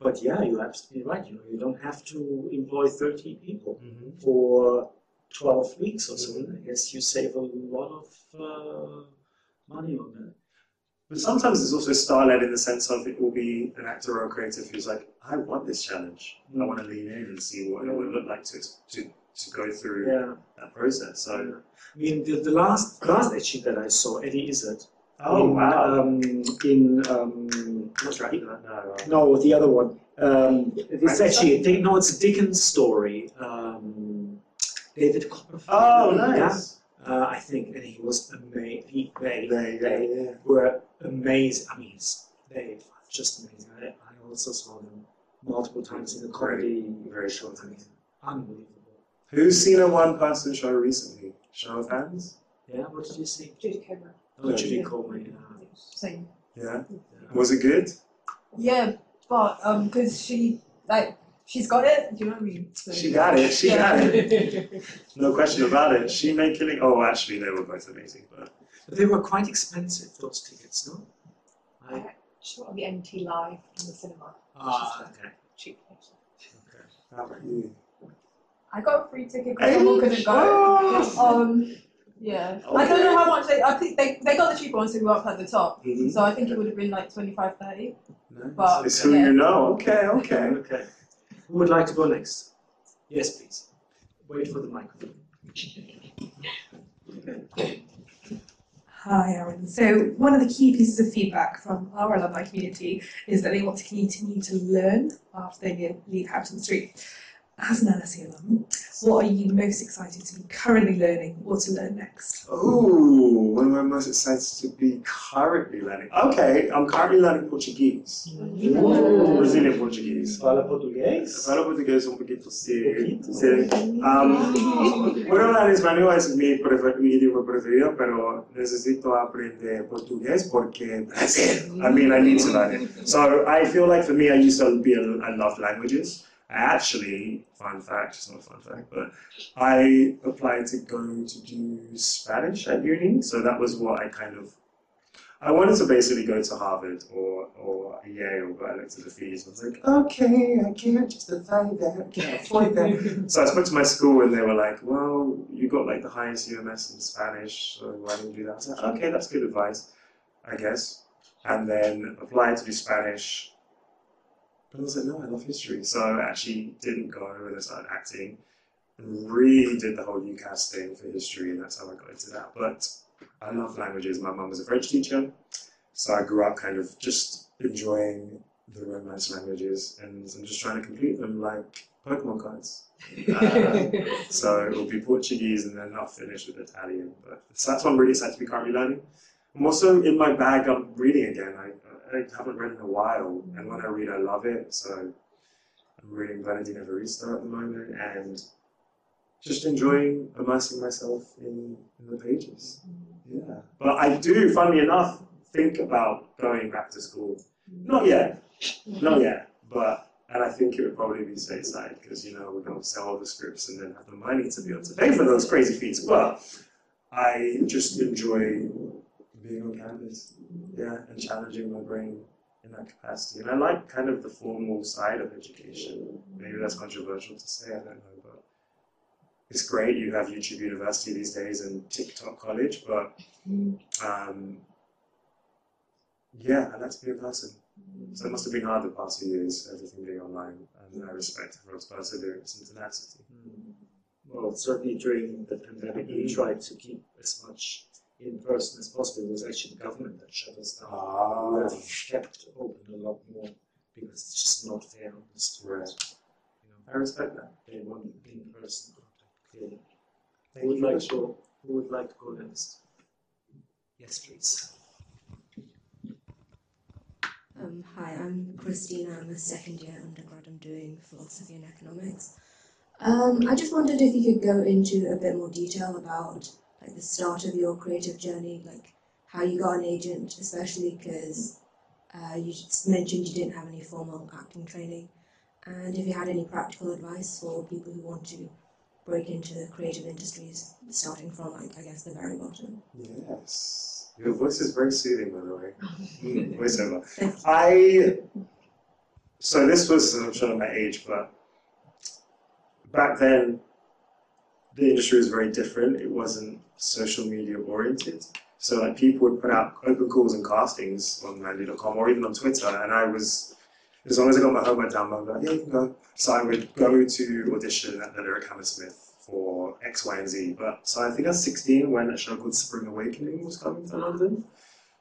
But yeah, you're absolutely right. You know, you don't have to employ 30 people Mm-hmm. for 12 weeks or so. I guess you save a lot of uh, money on that. But sometimes it's also star led in the sense of it will be an actor or a creative who's like, I want this challenge. I want to lean in and see what it would look like to to, to go through Yeah. that process. So, I mean, the, the last last actually that I saw, Eddie Izzard. oh in, wow, Um, in um, not Dracula. No, no, the other one. Um, it's actually a Dick- no, it's a Dickens story. Um, David Copperfield. Oh, Yeah. nice. Uh, I think, and he was amazing. He, they, There they Yeah. were amazing. I mean, they are just amazing. I, I also saw them multiple times in the comedy. Very short. I mean, unbelievable. Who's seen a one-person show recently? Show of hands. Yeah, what did you see? Jodie Comer. Oh, Judy Coleman. Yeah. Same. Yeah. Was it good? Yeah, but um, because she like she's got it. Do you know what I mean? So, She got it. She yeah. got it. No question about it. She made killing. Oh, actually, they were both amazing. But But they were quite expensive, those tickets, no? I, She got the NT Live in the cinema. ah, okay. Cheap. how about you? I got a free ticket because someone couldn't go. Um, yeah. I don't know how much they. I think they, they got the cheaper ones to go up at the top. Mhm. So I think it would have been like 25, 30. Nice. But- it's who yeah. you know. Okay, okay. <laughs> Okay. Who would like to go next? Yes, please. Wait for the microphone. Hi, Arun. So one of the key pieces of feedback from our alumni community is that they want to continue to learn after they leave Houghton Street. As an LSE alum, what are you most excited to be currently learning or to learn next? Oh, when am I most excited to be currently learning? Okay, I'm currently learning Portuguese. Brazilian Portuguese. Fala português? Falo português um pouquinho, sim. Poquito. sim. Um, puedo hablar español, es mi, prefer- mi idioma preferido, pero necesito aprender portugués porque Brasil. <laughs> I mean, I need to learn it. So I feel like for me, I used to be, a, I love languages. I actually, fun fact, it's not a fun fact, but I applied to go to do Spanish at uni. So that was what I kind of, I wanted to basically go to Harvard or, or Yale, but I looked at the fees. I was like, okay, I can't justify that, I can't afford that. <laughs> so I spoke to my school and they were like, well, you got like the highest UMS in Spanish, so why don't you do that? I was like, okay, that's good advice, I guess. And then applied to do Spanish. But I was like, no, I love history. So I actually didn't go and I started acting. And really did the whole UCAS thing for history, and that's how I got into that. But I love languages. My mum was a French teacher, so I grew up kind of just enjoying the Romance languages, and I'm just trying to complete them like Pokemon cards. Uh, <laughs> so it will be Portuguese, and then I'll finish with Italian. But so that's what I'm really excited to be currently learning. I'm also in my bag. I'm reading again. I, I haven't read in a while, and when I read, I love it. So I'm reading Bernardine Evaristo at the moment, and just enjoying immersing myself in, in the pages. Yeah, but I do, funnily enough, think about going back to school. Not yet, not yet, but and I think it would probably be stateside because you know we don't sell all the scripts and then have the money to be able to pay for those crazy fees. But I just enjoy being on campus, yeah, and challenging my brain in that capacity. And I like kind of the formal side of education. Maybe that's controversial to say, I don't know, but it's great. You have YouTube University these days and TikTok College, but um, yeah, I like to be a person. So it must have been hard the past few years, everything being online, and I respect everyone's perseverance and tenacity. Well, certainly during the pandemic, we tried to keep as much in person as possible. It was actually the government that shut us down. Ah, We would have kept open a lot more because it's just not fair on the students. You know, I respect that. they want in person contact clearly. Thank Who would you like the- to who would like to go next? Yes, please. Um, hi, I'm Christina. I'm a second year undergrad. I'm doing philosophy and economics. Um, I just wondered if you could go into a bit more detail about like the start of your creative journey, like how you got an agent, especially because uh, you just mentioned you didn't have any formal acting training, and if you had any practical advice for people who want to break into the creative industries, starting from like I guess the very bottom. Yes. Your voice is very soothing, by the way. <laughs> Mm, voiceover. I. So this was, I'm showing my age, but back then, the industry was very different. It wasn't social media oriented. So like people would put out open calls and castings on Mandy.com or even on Twitter, and I was, as long as I got my homework done, I was like, yeah, you can go. So I would go to audition at the Lyric Hammersmith for X, Y, and Z. But so I think I was 16 when a show called Spring Awakening was coming to London.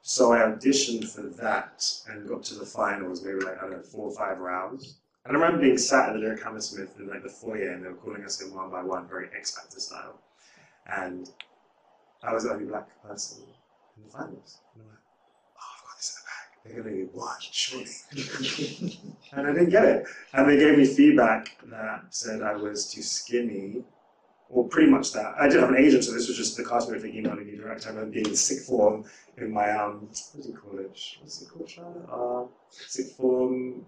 So I auditioned for that and got to the finals, maybe like, I don't know, four or five rounds. And I remember being sat at the Lyric Hammersmith in like the foyer and they were calling us in one by one, very X Factor style. And I was the only black person in the finals. And I'm like, oh, I've got this in the bag. They're going to be watched, surely. <laughs> and I didn't get it. And they gave me feedback that said I was too skinny, or pretty much that. I didn't have an agent, so this was just the cast director emailing me direct. I remember being in sick form in my, um, what do you call it? What's it called, Charlotte? Uh, sick form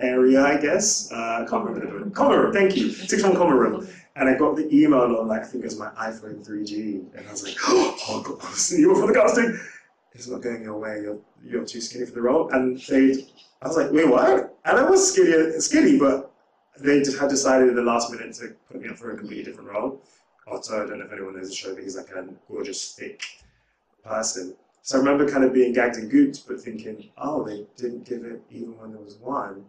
area, I guess. Uh, I can't. Common room, thank you. Six form common room. And I got the email on, like, I think it was my iPhone 3G. And I was like, <gasps> oh, God, you were for the casting. It's not going your way. You're, you're too skinny for the role. And they, I was like, wait, what? And I was skinny, skinny, but they just had decided at the last minute to put me up for a completely different role. Otto, I don't know if anyone knows the show, but he's like a gorgeous, thick person. So I remember kind of being gagged and gooped, but thinking, oh, they didn't give it even when there was one.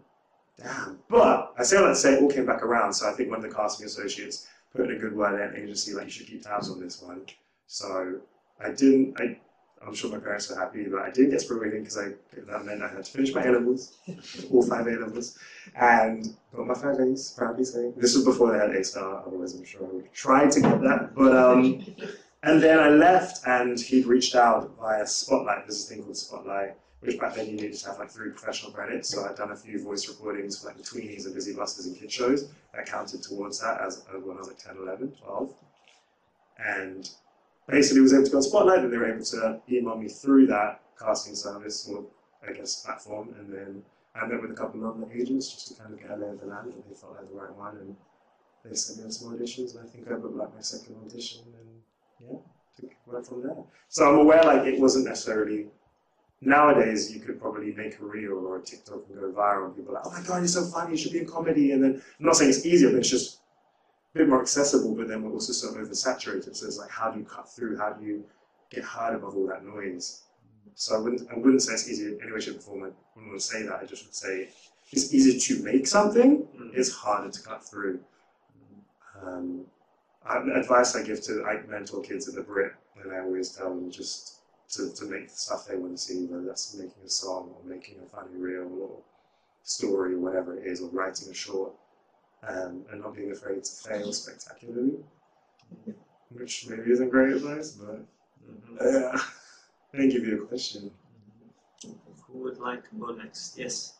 Damn. But I say all that to say it all came back around. So I think one of the casting associates put in a good word at an agency, like, you should keep tabs on this one. So I didn't, I, I'm sure my parents were happy, but I did get Spring Awakening because I that meant I had to finish my A levels, <laughs> all five A levels, and got my five A's, proudly saying. This was before they had A star, otherwise I'm sure I would try to get that. But um, <laughs> and then I left, and he'd reached out via Spotlight. There's a thing called Spotlight, which back then you needed to have like three professional credits. So I'd done a few voice recordings for like the Tweenies and Busy buses and kid shows. That counted towards that as, as when I was like 10, 11, 12. And basically was able to go on Spotlight, and they were able to email me through that casting service or I guess platform, and then I met with a couple of other agents just to kind of get a lay of the land, and they felt like the right one, and they sent me on some auditions, and I think I booked like my second audition, and yeah, took went from there. So I'm aware like it wasn't necessarily. Nowadays, you could probably make a reel or a TikTok and go viral, and people are like, "Oh my god, you're so funny! You should be in comedy." And then I'm not saying it's easier, but it's just a bit more accessible, but then we're also so oversaturated. So it's like, how do you cut through? How do you get heard above all that noise? So I wouldn't, I wouldn't say it's easy in any way, shape, or form. I wouldn't want to say that. I just would say it's easier to make something. It's harder to cut through. Um, advice I give to I mentor kids at the Brit, and I always tell them just to, to make the stuff they want to see, whether that's making a song or making a funny reel or story or whatever it is, or writing a short um, and not being afraid to fail spectacularly, <laughs> which maybe isn't great advice, but <laughs> yeah. Thank you for your question. Who would like to go next? Yes.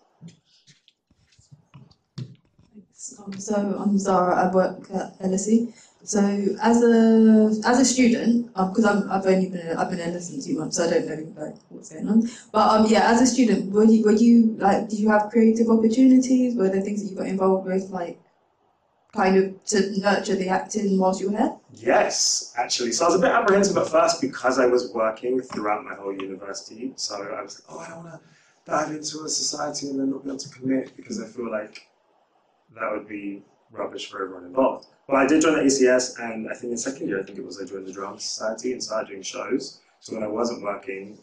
Um, so I'm Zara. I work at LSE. So as a as a student, because I'm I've only been I've been in LSE two months, so I don't know like what's going on. But um yeah, as a student, were you were you like did you have creative opportunities? Were there things that you got involved with, like kind of to nurture the acting whilst you were here? Yes, actually. So I was a bit apprehensive at first because I was working throughout my whole university. So I was like, oh, I don't want to dive into a society and then not be able to commit because I feel like that would be rubbish for everyone involved. But I did join the ACS, and I think in second year, I think it was I joined the Drama Society and started doing shows. So when I wasn't working,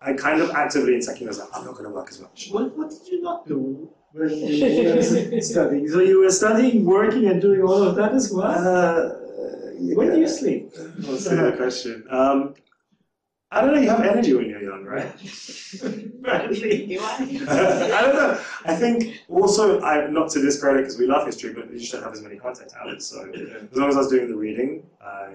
I kind of actively in second year was like, I'm not going to work as much. What, what did you not do when you were <laughs> studying? So you were studying, working, and doing all of that as well? Uh, When do you sleep? That's a good question. Um, I don't know. You have energy when you're young, right? Apparently. <laughs> <laughs> I don't know. I think also, I not to discredit because we love history, but you just don't have as many content outlets. So as long as I was doing the reading, I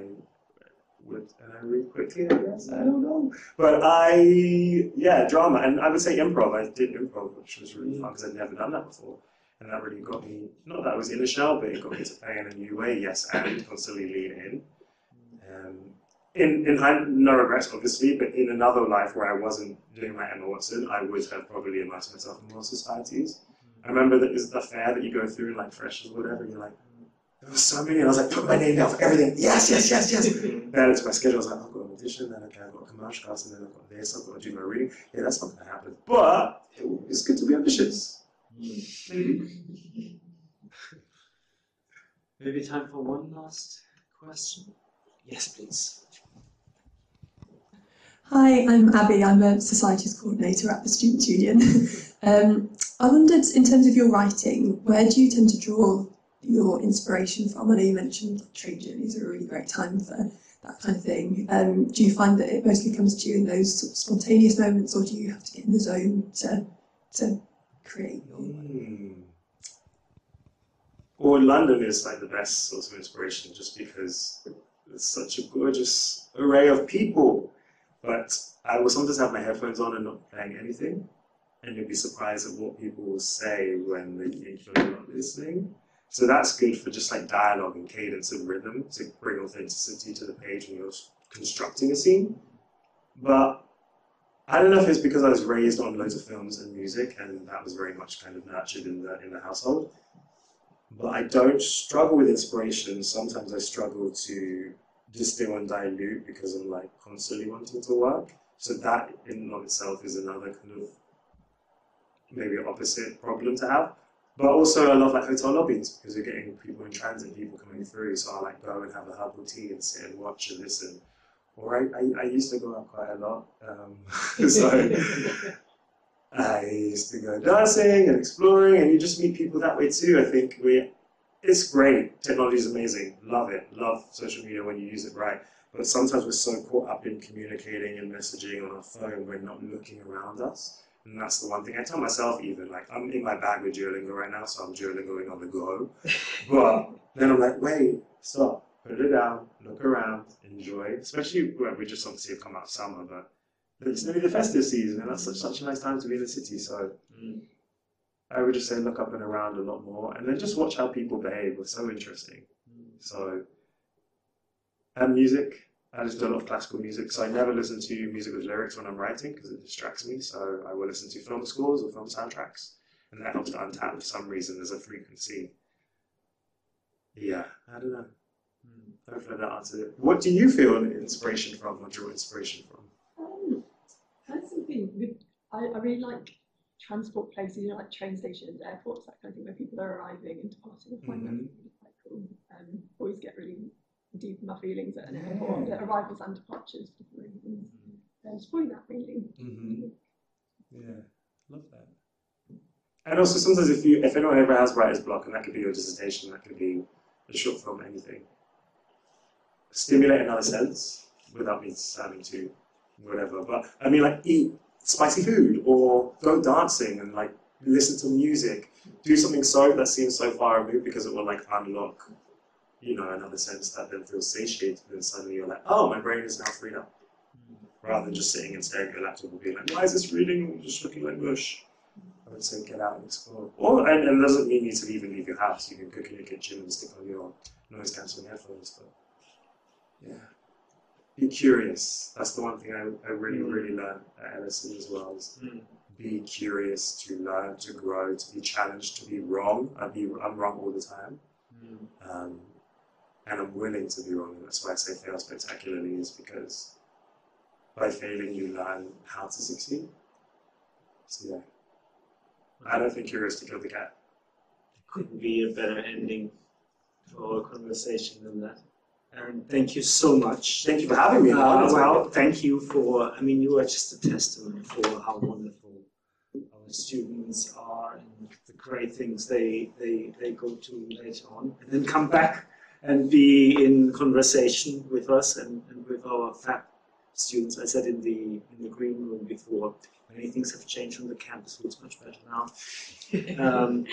would and I read quickly. I guess I don't know, but I yeah drama and I would say improv. I did improv, which was really fun because I'd never done that before. And that really got me, not that I was in a shell, but it got me to play in a new way, yes, and constantly lean in. Um, in, in no regrets, obviously, but in another life where I wasn't doing my Emma Watson, I would have probably immersed myself in more societies. I remember that is the fair that you go through in like freshers or whatever, you're like, there was so many, and I was like, put my name down for everything. Yes, yes, yes, yes. then it's my schedule. I was like, I've got an audition, then okay, I've got a commercial class, and then I've got this, I've got to do my reading. Yeah, that's not going to happen. But it, it's good to be ambitious. Maybe time for one last question. Yes, please. Hi, I'm Abby. I'm a societies coordinator at the Students' Union. <laughs> um, I wondered, in terms of your writing, where do you tend to draw your inspiration from? I know you mentioned train journeys are a really great time for that kind of thing. Um, do you find that it mostly comes to you in those sort of spontaneous moments, or do you have to get in the zone to to create your? Hmm. Well, London is like the best source of inspiration just because it's such a gorgeous array of people. But I will sometimes have my headphones on and not playing anything, and you'll be surprised at what people will say when they think you're not listening. So that's good for just like dialogue and cadence and rhythm to bring authenticity to the page when you're constructing a scene. But I don't know if it's because I was raised on loads of films and music, and that was very much kind of nurtured in the in the household. But I don't struggle with inspiration. Sometimes I struggle to distill and dilute because I'm like constantly wanting to work. So that in and of itself is another kind of maybe opposite problem to have. But also I love like hotel lobbies because you're getting people in transit, people coming through. So I like go and have a herbal tea and sit and watch and listen. Or I, I, I used to go out quite a lot. Um, <laughs> so <laughs> I used to go dancing and exploring, and you just meet people that way too. I think we, it's great. Technology is amazing. Love it. Love social media when you use it right. But sometimes we're so caught up in communicating and messaging on our phone, we're not looking around us. And that's the one thing I tell myself even. Like I'm in my bag with Duolingo right now, so I'm Duolingoing on the go. <laughs> But then I'm like, wait, stop, put it down, look around, enjoy. Especially when we just obviously have come out of summer, but it's nearly the festive season, and that's such, such a nice time to be in the city. So mm. I would just say look up and around a lot more, and then just watch how people behave. It's so interesting. So and music. I just do a lot of classical music, so I never listen to music with lyrics when I'm writing because it distracts me. So I will listen to film scores or film soundtracks, and that helps to untap for some reason. There's a frequency. Yeah, I don't know. Hopefully that answered it. What do you feel inspiration from, or draw inspiration from? Um, that's something with, I, I really like transport places, you know, like train stations, airports, that kind of thing, where people are arriving and departing. I find that Mhm. really quite cool. Um, always get really deep in my feelings at an airport, at arrivals and departures different reasons. Probably that really. Mhm. Yeah, love that. And also sometimes if you if anyone ever has writer's block, and that could be your dissertation, that could be a short film, anything. Stimulate another sense without me sounding too whatever. But I mean like eat spicy food or go dancing and like listen to music. Do something so that seems so far removed because it will like unlock, you know, another sense that then feels satiated and suddenly you're like, oh my brain is now freed up. Mm-hmm. Rather than just sitting and staring at your laptop and being like, why is this reading just looking like mush? I would say get out and explore. Or and, and it doesn't mean you to even leave your house. You can cook in your kitchen and stick on your noise cancelling headphones. But yeah, be curious. That's the one thing I, I really mm. really learned at LSE as well. Is mm. be curious to learn, to grow, to be challenged, to be wrong. I be I'm wrong all the time, mm. um, and I'm willing to be wrong. And that's why I say fail spectacularly is because by failing you learn how to succeed. So yeah. I don't think curious to kill the cat. Couldn't be a better ending for our conversation than that. Arun, thank you so much. Thank you for having me. Uh, well, thank you for, I mean, you are just a testament for how wonderful our students are and the great things they, they, they go to later on. And then come back and be in conversation with us and, and with our FAB students. I said in the, in the green room before, many things have changed on the campus, it's much better now. <laughs> Um,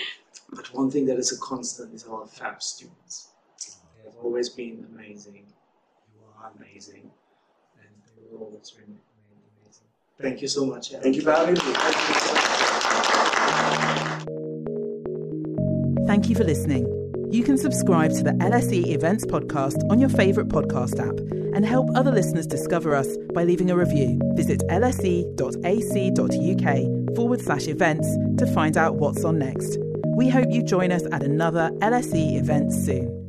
but one thing that is a constant is our FAB students. They have always been amazing. You are amazing. And they will always remain amazing. Thank you so much. Arun. Thank you for having me. Thank you for listening. You can subscribe to the LSE Events podcast on your favourite podcast app and help other listeners discover us by leaving a review. Visit lse.ac.uk forward slash events to find out what's on next. We hope you join us at another LSE event soon.